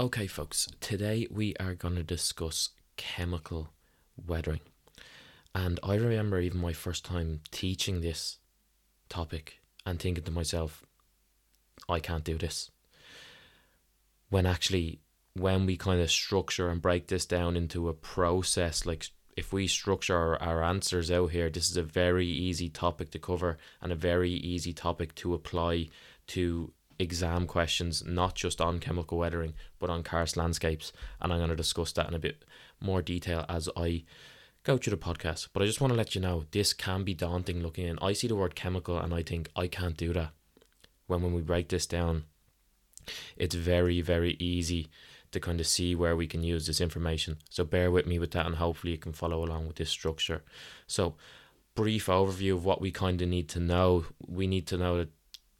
Okay, folks, today we are going to discuss chemical weathering. And I remember even my first time teaching this topic and thinking to myself, I can't do this. When actually, when we kind of structure and break this down into a process, like if we structure our, our answers out here, this is a very easy topic to cover and a very easy topic to apply to exam questions, not just on chemical weathering, but on karst landscapes. And I'm going to discuss that in a bit more detail as I go through the podcast. But I just want to let you know this can be daunting looking in. I see the word chemical and I think I can't do that. When when we break this down, it's very, very easy to kind of see where we can use this information. So bear with me with that and hopefully you can follow along with this structure. So brief overview of what we kind of need to know. We need to know that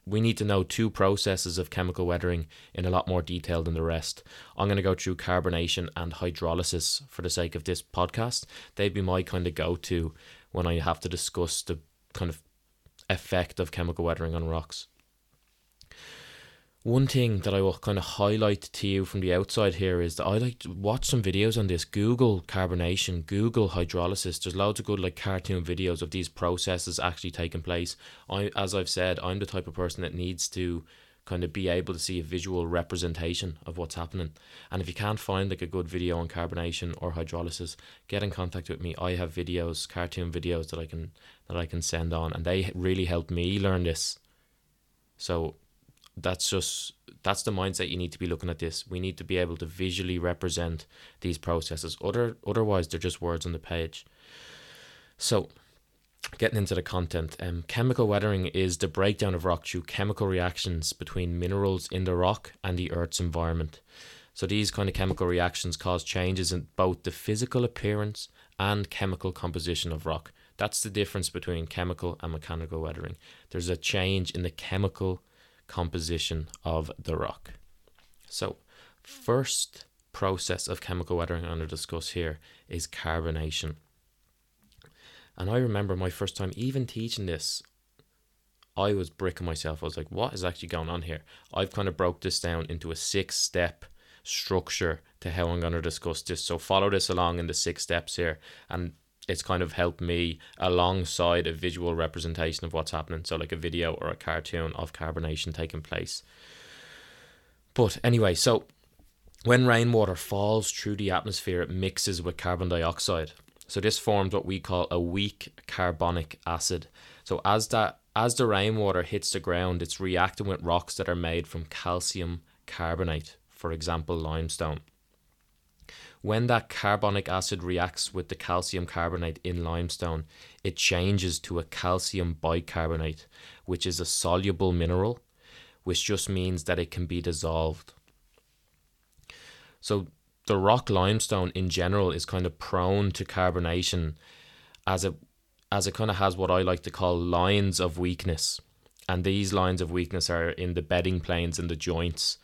we need to know two processes of chemical weathering in a lot more detail than the rest. I'm going to go through carbonation and hydrolysis for the sake of this podcast. They'd be my kind of go to when I have to discuss the kind of effect of chemical weathering on rocks. One thing that I will kind of highlight to you from the outside here is that I like to watch some videos on this. Google carbonation, Google hydrolysis. There's loads of good like cartoon videos of these processes actually taking place. I, as I've said, I'm the type of person that needs to kind of be able to see a visual representation of what's happening. And if you can't find like a good video on carbonation or hydrolysis, get in contact with me. I have videos, cartoon videos that I can that I can send on, and they really help me learn this. So that's just that's the mindset you need to be looking at this. We need to be able to visually represent these processes. Other otherwise they're just words on the page. So getting into the content, um, chemical weathering is the breakdown of rock through chemical reactions between minerals in the rock and the Earth's environment. So these kind of chemical reactions cause changes in both the physical appearance and chemical composition of rock. That's the difference between chemical and mechanical weathering. There's a change in the chemical composition of the rock. So, first process of chemical weathering I'm going to discuss here is carbonation. And I remember my first time even teaching this, I was bricking myself. I was like, what is actually going on here? I've kind of broke this down into a six step structure to how I'm going to discuss this. So follow this along in the six steps here. And it's kind of helped me alongside a visual representation of what's happening. So, like a video or a cartoon of carbonation taking place. But anyway, so when rainwater falls through the atmosphere, it mixes with carbon dioxide. So this forms what we call a weak carbonic acid. So as that as the rainwater hits the ground, it's reacting with rocks that are made from calcium carbonate, for example, limestone. When that carbonic acid reacts with the calcium carbonate in limestone, it changes to a calcium bicarbonate, which is a soluble mineral, which just means that it can be dissolved. So the rock limestone in general is kind of prone to carbonation as it as it kind of has what I like to call lines of weakness. And these lines of weakness are in the bedding planes and the joints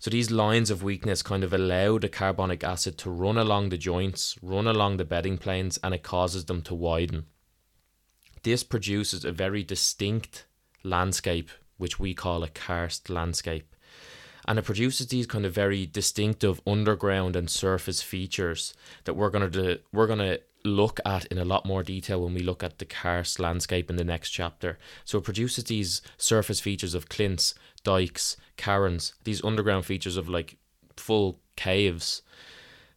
so these lines of weakness kind of allow the carbonic acid to run along the joints, run along the bedding planes, and it causes them to widen. This produces a very distinct landscape, which we call a karst landscape. And it produces these kind of very distinctive underground and surface features that we're gonna do, we're gonna look at in a lot more detail when we look at the karst landscape in the next chapter. So it produces these surface features of clints, grikes, cairns, these underground features of like full caves,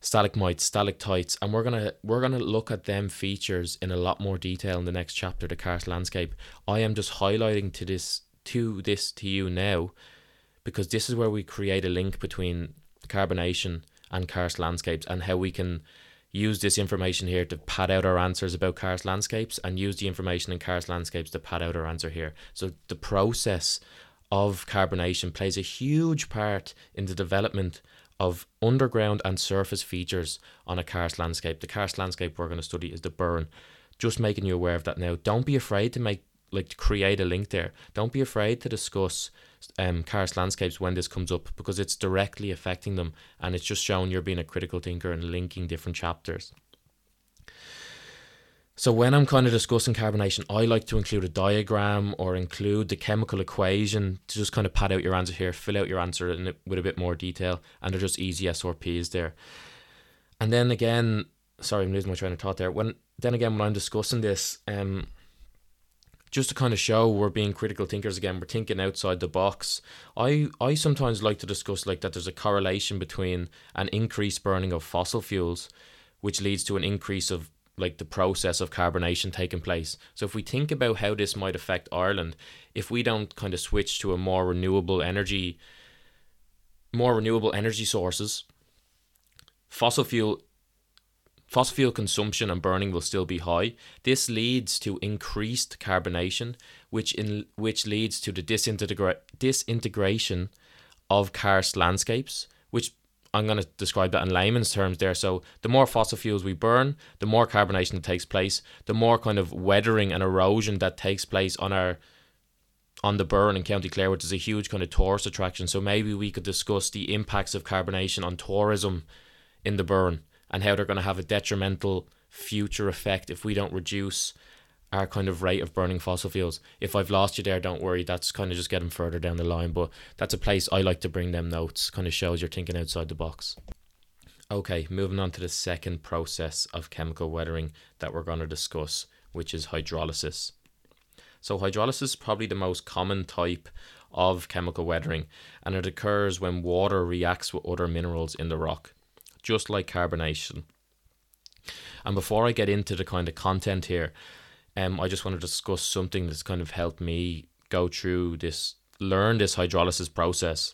stalagmites, stalactites, and we're gonna we're gonna look at them features in a lot more detail in the next chapter, the karst landscape. I am just highlighting to this to this to you now because this is where we create a link between carbonation and karst landscapes and how we can use this information here to pad out our answers about karst landscapes and use the information in karst landscapes to pad out our answer here. So the process of carbonation plays a huge part in the development of underground and surface features on a karst landscape. The karst landscape we're going to study is the Burren. Just making you aware of that now. Don't be afraid to make like create a link there. Don't be afraid to discuss um, karst landscapes when this comes up because it's directly affecting them and it's just showing you're being a critical thinker and linking different chapters. So when I'm kind of discussing carbonation, I like to include a diagram or include the chemical equation to just kind of pad out your answer here, fill out your answer in it with a bit more detail, and they're just easy SRPs there. And then again, sorry, I'm losing my train of thought there. When then again, when I'm discussing this, um, just to kind of show we're being critical thinkers again, we're thinking outside the box. I I sometimes like to discuss like that. There's a correlation between an increased burning of fossil fuels, which leads to an increase of like the process of carbonation taking place. So if we think about how this might affect Ireland, if we don't kind of switch to a more renewable energy more renewable energy sources, fossil fuel fossil fuel consumption and burning will still be high. This leads to increased carbonation, which in which leads to the disintegra- disintegration of karst landscapes, which I'm going to describe that in layman's terms there. So, the more fossil fuels we burn, the more carbonation that takes place, the more kind of weathering and erosion that takes place on our on the Burren in County Clare, which is a huge kind of tourist attraction. So maybe we could discuss the impacts of carbonation on tourism in the Burren and how they're going to have a detrimental future effect if we don't reduce our kind of rate of burning fossil fuels. If I've lost you there, don't worry. That's kind of just getting further down the line. But that's a place I like to bring them notes. Kind of shows you're thinking outside the box. Okay, moving on to the second process of chemical weathering that we're going to discuss, which is hydrolysis. So, hydrolysis is probably the most common type of chemical weathering, and it occurs when water reacts with other minerals in the rock, just like carbonation. And before I get into the kind of content here, um, I just want to discuss something that's kind of helped me go through this, learn this hydrolysis process.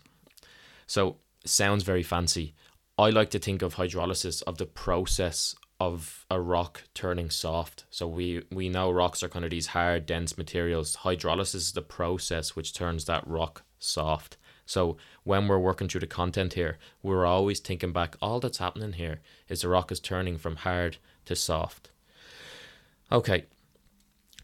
So, sounds very fancy. I like to think of hydrolysis of the process of a rock turning soft. So we we know rocks are kind of these hard, dense materials. Hydrolysis is the process which turns that rock soft. So when we're working through the content here, we're always thinking back. All that's happening here is the rock is turning from hard to soft. Okay,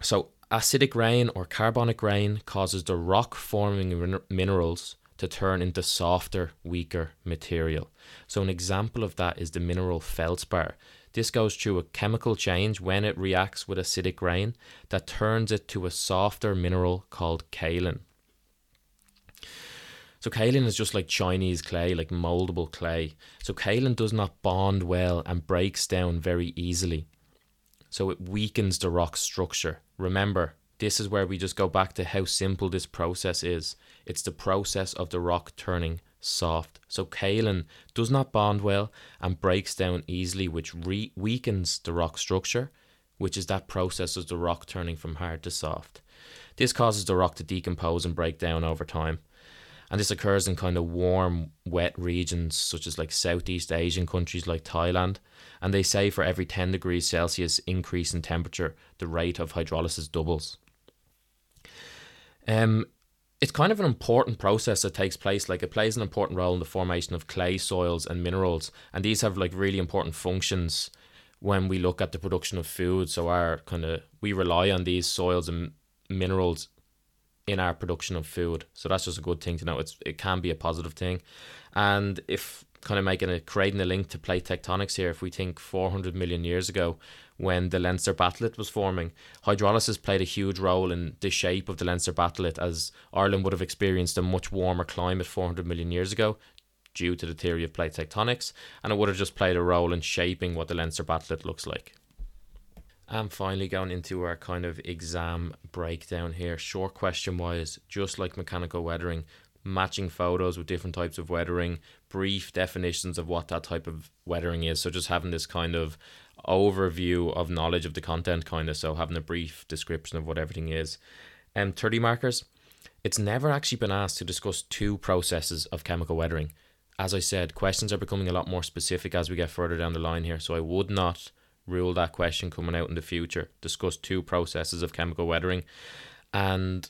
so, acidic rain or carbonic rain causes the rock forming min- minerals to turn into softer, weaker material. So, an example of that is the mineral feldspar. This goes through a chemical change when it reacts with acidic rain that turns it to a softer mineral called kaolin. So kaolin is just like Chinese clay, like moldable clay. So kaolin does not bond well and breaks down very easily. So it weakens the rock structure. Remember, this is where we just go back to how simple this process is. It's the process of the rock turning soft. So kaolin does not bond well and breaks down easily, which re- weakens the rock structure, which is that process of the rock turning from hard to soft. This causes the rock to decompose and break down over time and this occurs in kind of warm, wet regions such as like Southeast Asian countries like Thailand. And they say for every 10 degrees Celsius increase in temperature, the rate of hydrolysis doubles. Um, it's kind of an important process that takes place. Like it plays an important role in the formation of clay soils and minerals, and these have like really important functions when we look at the production of food. So our kind of we rely on these soils and minerals in our production of food. So that's just a good thing to know. It's it can be a positive thing, and if kind of making a creating a link to plate tectonics here, if we think 400 million years ago, when the Leinster batholith was forming, hydrolysis played a huge role in the shape of the Leinster batholith, as Ireland would have experienced a much warmer climate 400 million years ago due to the theory of plate tectonics, and it would have just played a role in shaping what the Leinster batholith looks like. And finally, going into our kind of exam breakdown here, short question wise, just like mechanical weathering, matching photos with different types of weathering, brief definitions of what that type of weathering is. So, just having this kind of overview of knowledge of the content, kind of, so having a brief description of what everything is. And um, 30 markers, it's never actually been asked to discuss two processes of chemical weathering. As I said, questions are becoming a lot more specific as we get further down the line here, so I would not rule that question coming out in the future. Discuss two processes of chemical weathering. And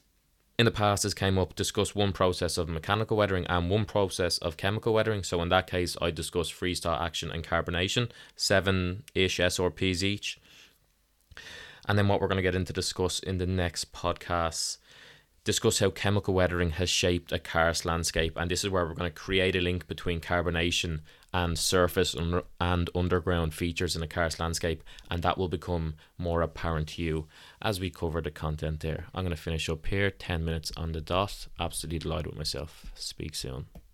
in the past, this came up, discuss one process of mechanical weathering and one process of chemical weathering. So in that case, I discuss freeze thaw action and carbonation, seven ish SRPs each. And then what we're going to get into discuss in the next podcast discuss how chemical weathering has shaped a karst landscape. And this is where we're going to create a link between carbonation and surface and, underground features in a karst landscape, and that will become more apparent to you as we cover the content there. I'm going to finish up here, 10 minutes on the dot. Absolutely delighted with myself. Speak soon.